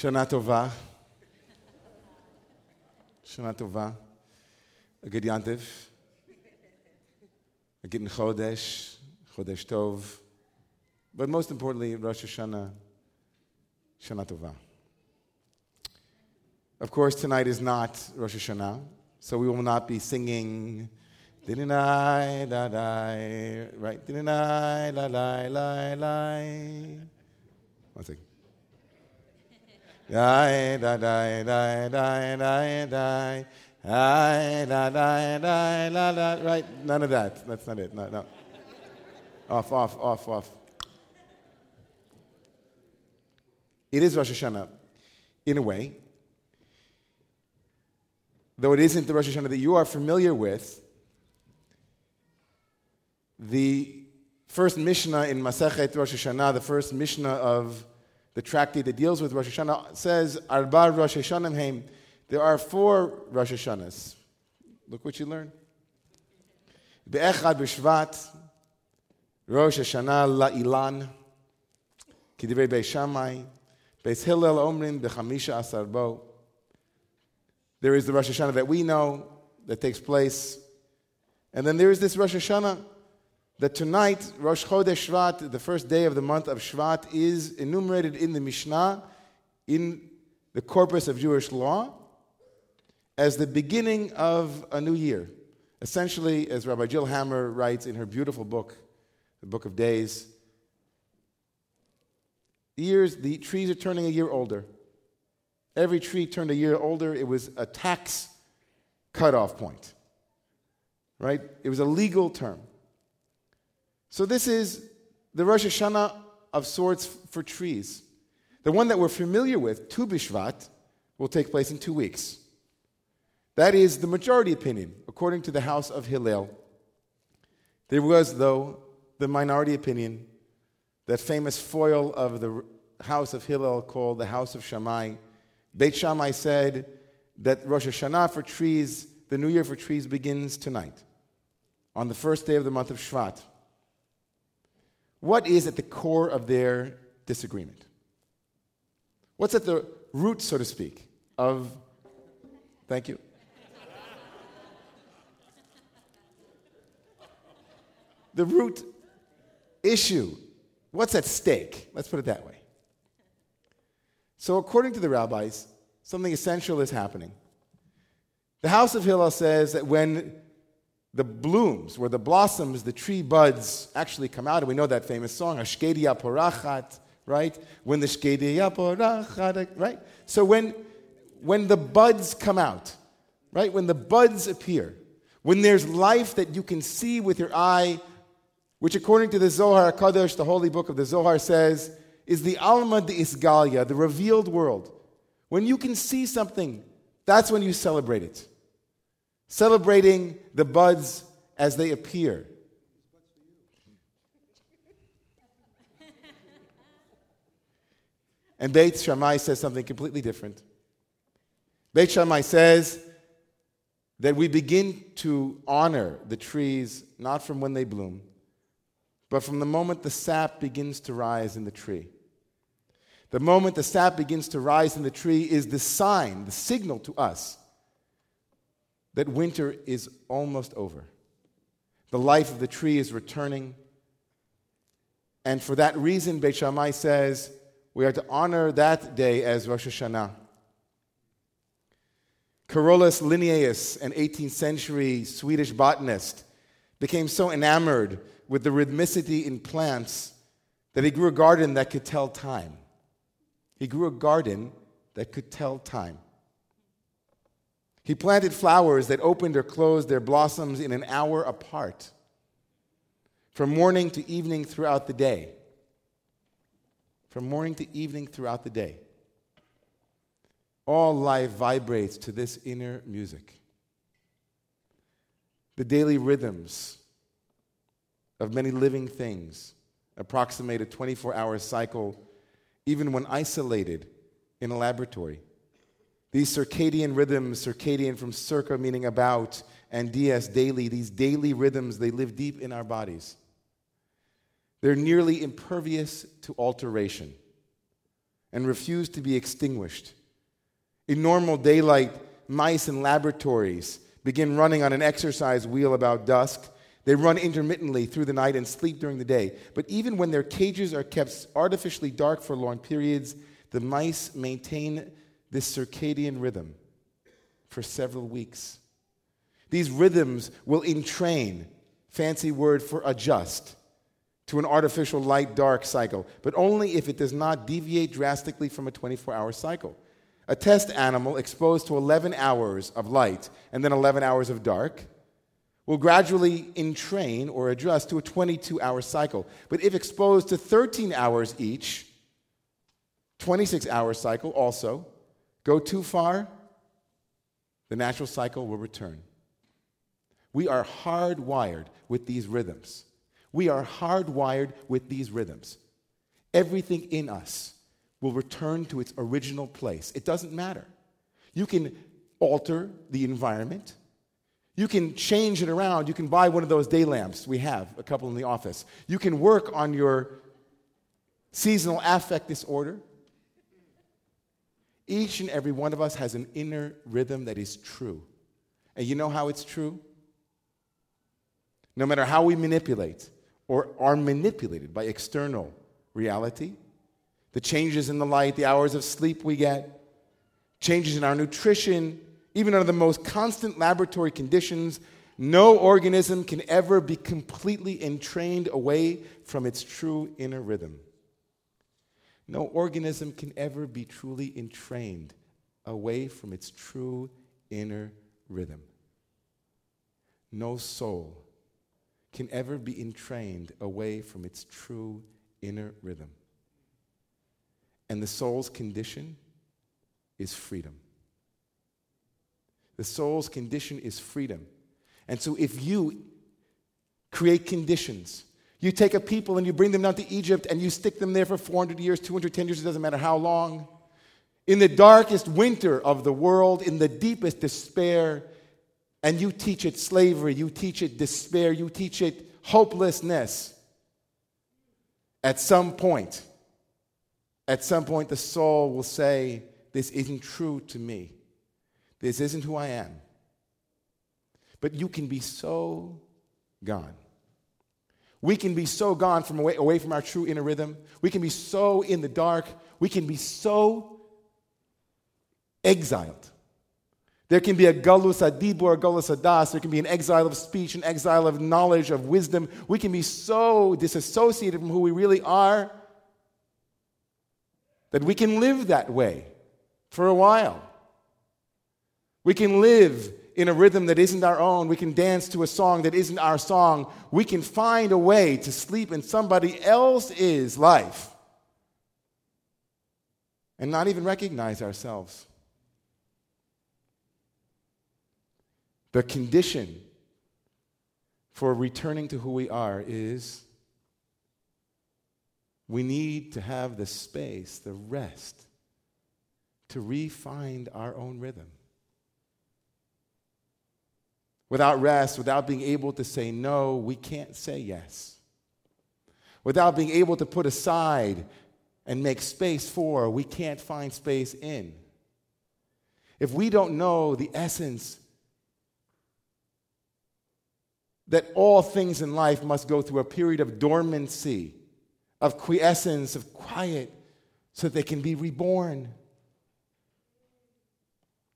Shana Tova. A good Yantiv. A good Chodesh. Chodesh Tov. But most importantly, Rosh Hashanah. Shana Tova. Of course, tonight is not Rosh Hashanah, so we will not be singing. Didn't I, da, da, right? Didn't I, la, la, la, la. One second. Die, da, die, die, die, die, die. I, da, da, da, la, la. Right? None of that. That's not it. No, no. Off, off, off, off. It is Rosh Hashanah, in a way. Though it isn't the Rosh Hashanah that you are familiar with, the first Mishnah in Masechet Rosh Hashanah, the first Mishnah of the tractate that deals with Rosh Hashanah, says, Arba Rosh Hashanah Heim. There are four Rosh Hashanahs. Look what you learn. Be'echad b'shvat, Rosh Hashanah la'ilan, k'divrei Beis Shammai, Beis Hillel omrin b'chamisha asar bo. There is the Rosh Hashanah that we know that takes place. And then there is this Rosh Hashanah that tonight, Rosh Chodesh Shvat, the first day of the month of Shvat, is enumerated in the Mishnah, in the corpus of Jewish law, as the beginning of a new year. Essentially, as Rabbi Jill Hammer writes in her beautiful book, the Book of Days, years, the trees are turning a year older. Every tree turned a year older. It was a tax cutoff point, right? It was a legal term. So this is the Rosh Hashanah of sorts for trees. The one that we're familiar with, Tu B'Shvat, will take place in two weeks. That is the majority opinion, according to the house of Hillel. There was, though, the minority opinion, that famous foil of the house of Hillel called the house of Shammai. Beit Shammai said that Rosh Hashanah for trees, the new year for trees, begins tonight, on the first day of the month of Shvat. What is at the core of their disagreement? What's at the root, so to speak, of. Thank you. the root issue. What's at stake? Let's put it that way. So, according to the rabbis, something essential is happening. The house of Hillel says that when the blooms, where the blossoms, the tree buds actually come out. And we know that famous song, Hashkediya porachat, right? When the Hashkediya porachat, right? So when, when the buds come out, right? When the buds appear, when there's life that you can see with your eye, which according to the Zohar Kadosh, the holy book of the Zohar, says is the Alma de Isgalia, the revealed world. When you can see something, that's when you celebrate it celebrating the buds as they appear. And Beit Shammai says something completely different. Beit Shammai says that we begin to honor the trees not from when they bloom, but from the moment the sap begins to rise in the tree. The moment the sap begins to rise in the tree is the sign, the signal to us that winter is almost over. The life of the tree is returning. And for that reason, Beit Shammai says we are to honor that day as Rosh Hashanah. Carolus Linnaeus, an 18th century Swedish botanist, became so enamored with the rhythmicity in plants that he grew a garden that could tell time. He grew a garden that could tell time. He planted flowers that opened or closed their blossoms in an hour apart, from morning to evening throughout the day. From morning to evening throughout the day. All life vibrates to this inner music. The daily rhythms of many living things approximate a 24 hour cycle, even when isolated in a laboratory. These circadian rhythms, circadian from circa meaning about, and dies daily, these daily rhythms, they live deep in our bodies. They're nearly impervious to alteration. and refuse to be extinguished. In normal daylight, mice in laboratories begin running on an exercise wheel about dusk. They run intermittently through the night and sleep during the day. But even when their cages are kept artificially dark for long periods, the mice maintain this circadian rhythm for several weeks. These rhythms will entrain, fancy word for adjust, to an artificial light dark cycle, but only if it does not deviate drastically from a 24 hour cycle. A test animal exposed to 11 hours of light and then 11 hours of dark will gradually entrain or adjust to a 22 hour cycle. But if exposed to 13 hours each, 26 hour cycle also, go too far, the natural cycle will return. We are hardwired with these rhythms. We are hardwired with these rhythms. Everything in us will return to its original place. It doesn't matter. You can alter the environment. You can change it around. You can buy one of those day lamps. We have a couple in the office. You can work on your seasonal affect disorder. Each and every one of us has an inner rhythm that is true. And you know how it's true? No matter how we manipulate or are manipulated by external reality, the changes in the light, the hours of sleep we get, changes in our nutrition, even under the most constant laboratory conditions, no organism can ever be completely entrained away from its true inner rhythm. No organism can ever be truly entrained away from its true inner rhythm. No soul can ever be entrained away from its true inner rhythm. And the soul's condition is freedom. The soul's condition is freedom. And so if you create conditions you take a people and you bring them down to Egypt and you stick them there for 400 years, 210 years, it doesn't matter how long. In the darkest winter of the world, in the deepest despair, and you teach it slavery, you teach it despair, you teach it hopelessness. At some point, at some point, the soul will say, This isn't true to me. This isn't who I am. But you can be so gone. We can be so gone from away, away from our true inner rhythm. We can be so in the dark. We can be so exiled. There can be a galus adibur, a galus adas. There can be an exile of speech, an exile of knowledge, of wisdom. We can be so disassociated from who we really are that we can live that way for a while. We can live in a rhythm that isn't our own. We can dance to a song that isn't our song. We can find a way to sleep in somebody else's life and not even recognize ourselves. The condition for returning to who we are is we need to have the space, the rest, to re-find our own rhythm. Without rest, without being able to say no, we can't say yes. Without being able to put aside and make space for, we can't find space in. If we don't know the essence that all things in life must go through a period of dormancy, of quiescence, of quiet, so that they can be reborn.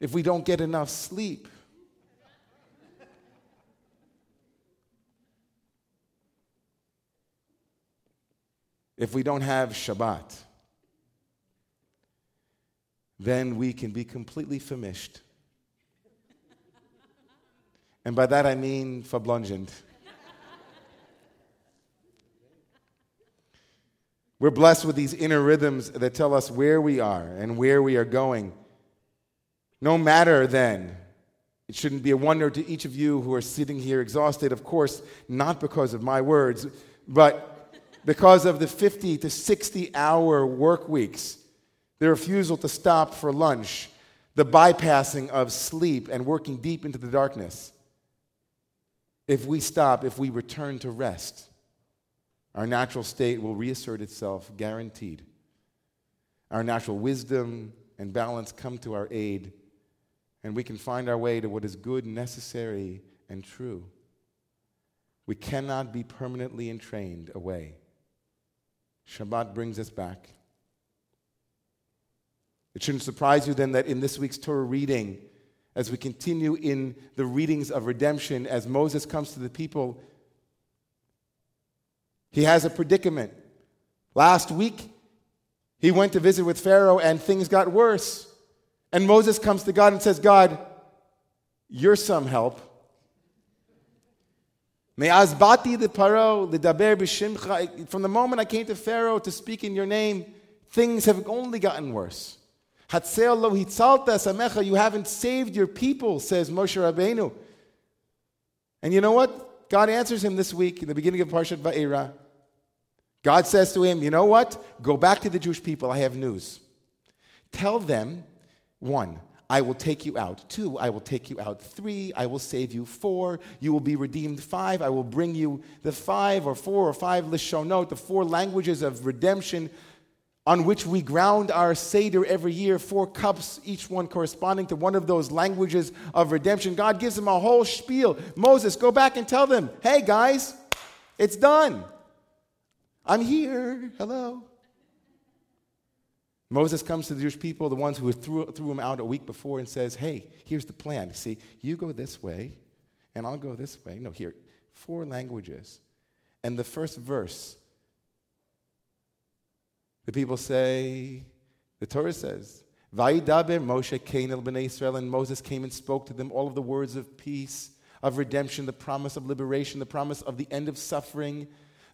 If we don't get enough sleep, if we don't have Shabbat, then we can be completely famished. and by that I mean farblondjet. We're blessed with these inner rhythms that tell us where we are and where we are going. No matter then, it shouldn't be a wonder to each of you who are sitting here exhausted, of course, not because of my words, but because of the 50 to 60 hour work weeks, the refusal to stop for lunch, the bypassing of sleep and working deep into the darkness. If we stop, if we return to rest, our natural state will reassert itself, guaranteed. our natural wisdom and balance come to our aid, and we can find our way to what is good, necessary, and true. We cannot be permanently entrained away. Shabbat brings us back. It shouldn't surprise you then that in this week's Torah reading, as we continue in the readings of redemption, as Moses comes to the people, he has a predicament. Last week, he went to visit with Pharaoh and things got worse. And Moses comes to God and says, God, you're some help. Me'azbati the paro, the daber b'shimcha. From the moment I came to Pharaoh to speak in your name, things have only gotten worse. Hatzel lo hitzalta samecha. You haven't saved your people, says Moshe Rabbeinu. And you know what? God answers him this week in the beginning of Parshat Va'era. God says to him, You know what? Go back to the Jewish people. I have news. Tell them, one, I will take you out. Two, I will take you out. Three, I will save you. Four, you will be redeemed. Five, I will bring you the five or four or five lishonot, the four languages of redemption on which we ground our Seder every year, four cups, each one corresponding to one of those languages of redemption. God gives them a whole spiel. Moses, go back and tell them, hey guys, it's done. I'm here. Hello. Moses comes to the Jewish people, the ones who threw, threw him out a week before, and says, Hey, here's the plan. See, you go this way, and I'll go this way. No, here, four languages. And the first verse, the people say, the Torah says, Vaidaber Moshe ken el Bnei Israel, and Moses came and spoke to them all of the words of peace, of redemption, the promise of liberation, the promise of the end of suffering,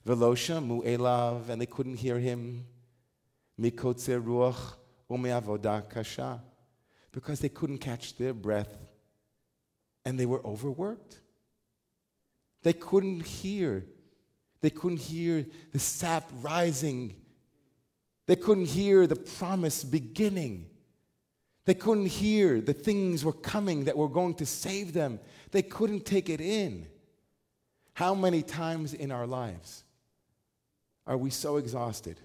Velosha mu'elav, and they couldn't hear him. Mikotzer ruach kasha, because they couldn't catch their breath, and they were overworked. They couldn't hear. They couldn't hear the sap rising. They couldn't hear the promise beginning. They couldn't hear the things were coming that were going to save them. They couldn't take it in. How many times in our lives are we so exhausted?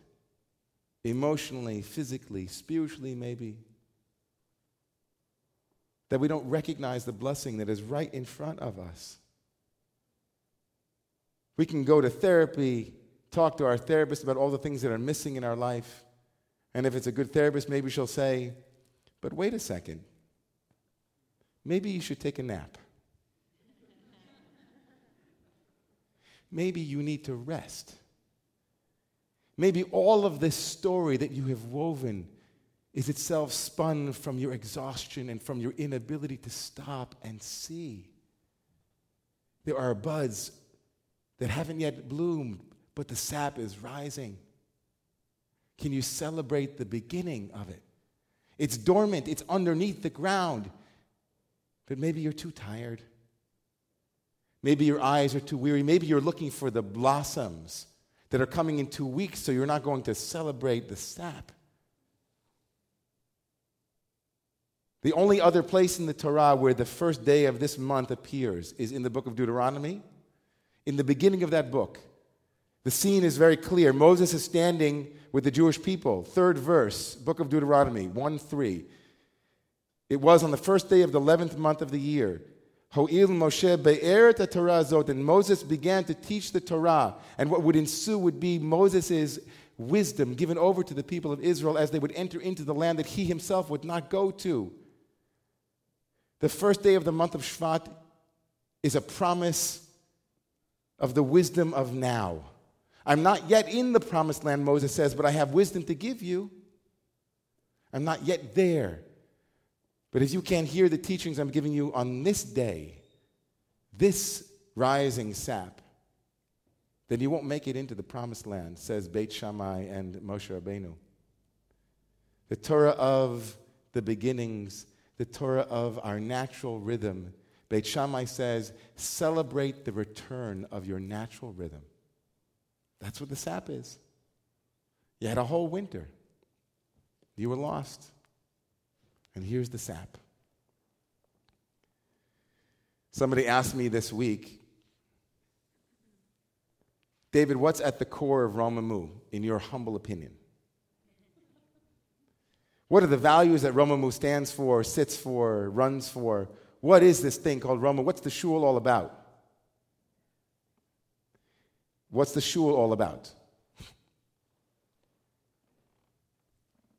Emotionally, physically, spiritually, maybe. That we don't recognize the blessing that is right in front of us. We can go to therapy, talk to our therapist about all the things that are missing in our life. And if it's a good therapist, maybe she'll say, But wait a second. Maybe you should take a nap. maybe you need to rest. Maybe all of this story that you have woven is itself spun from your exhaustion and from your inability to stop and see. There are buds that haven't yet bloomed, but the sap is rising. Can you celebrate the beginning of it? It's dormant, it's underneath the ground, but maybe you're too tired. Maybe your eyes are too weary. Maybe you're looking for the blossoms that are coming in two weeks, so you're not going to celebrate the sap. The only other place in the Torah where the first day of this month appears is in the book of Deuteronomy. In the beginning of that book, the scene is very clear. Moses is standing with the Jewish people. Third verse, book of Deuteronomy 1 3. It was on the first day of the 11th month of the year Ho'il Moshe be'er Torah zot, and Moses began to teach the Torah. And what would ensue would be Moses' wisdom given over to the people of Israel as they would enter into the land that he himself would not go to. The first day of the month of Shvat is a promise of the wisdom of now. I'm not yet in the promised land, Moses says, but I have wisdom to give you. I'm not yet there. But if you can't hear the teachings I'm giving you on this day, this rising sap, then you won't make it into the promised land, says Beit Shammai and Moshe Rabbeinu. The Torah of the beginnings, the Torah of our natural rhythm. Beit Shammai says, celebrate the return of your natural rhythm. That's what the sap is. You had a whole winter. You were lost. And here's the sap. Somebody asked me this week, David, what's at the core of Romemu, in your humble opinion? What are the values that Romemu stands for, sits for, runs for? What is this thing called Roma? What's the shul all about? What's the shul all about?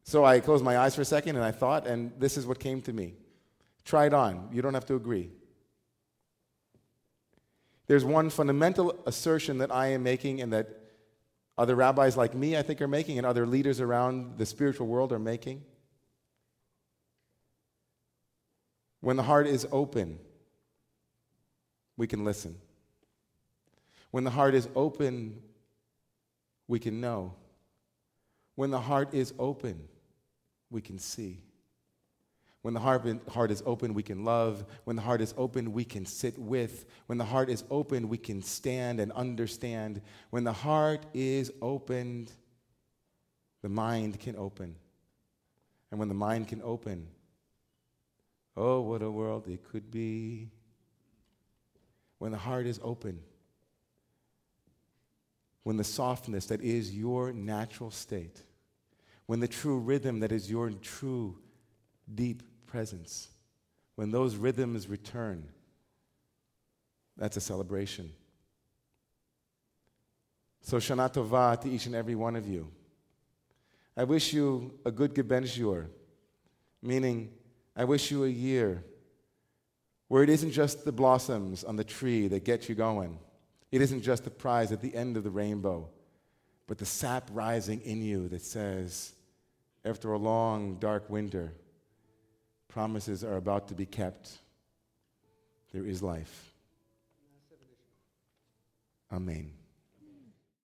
So I closed my eyes for a second and I thought, and this is what came to me. Try it on. You don't have to agree. There's one fundamental assertion that I am making and that other rabbis like me, I think, are making, and other leaders around the spiritual world are making. When the heart is open, we can listen. When the heart is open, we can know. When the heart is open, we can see. When the heart, is open, we can love. When the heart is open, we can sit with. When the heart is open, we can stand and understand. When the heart is opened, the mind can open. And when the mind can open, oh, what a world it could be. When the heart is open, when the softness that is your natural state when the true rhythm that is your true deep presence, when those rhythms return, that's a celebration. So, Shana Tova to each and every one of you. I wish you a good Gebenjur, meaning, I wish you a year where it isn't just the blossoms on the tree that get you going. It isn't just the prize at the end of the rainbow, but the sap rising in you that says, after a long, dark winter, promises are about to be kept. There is life. Amen.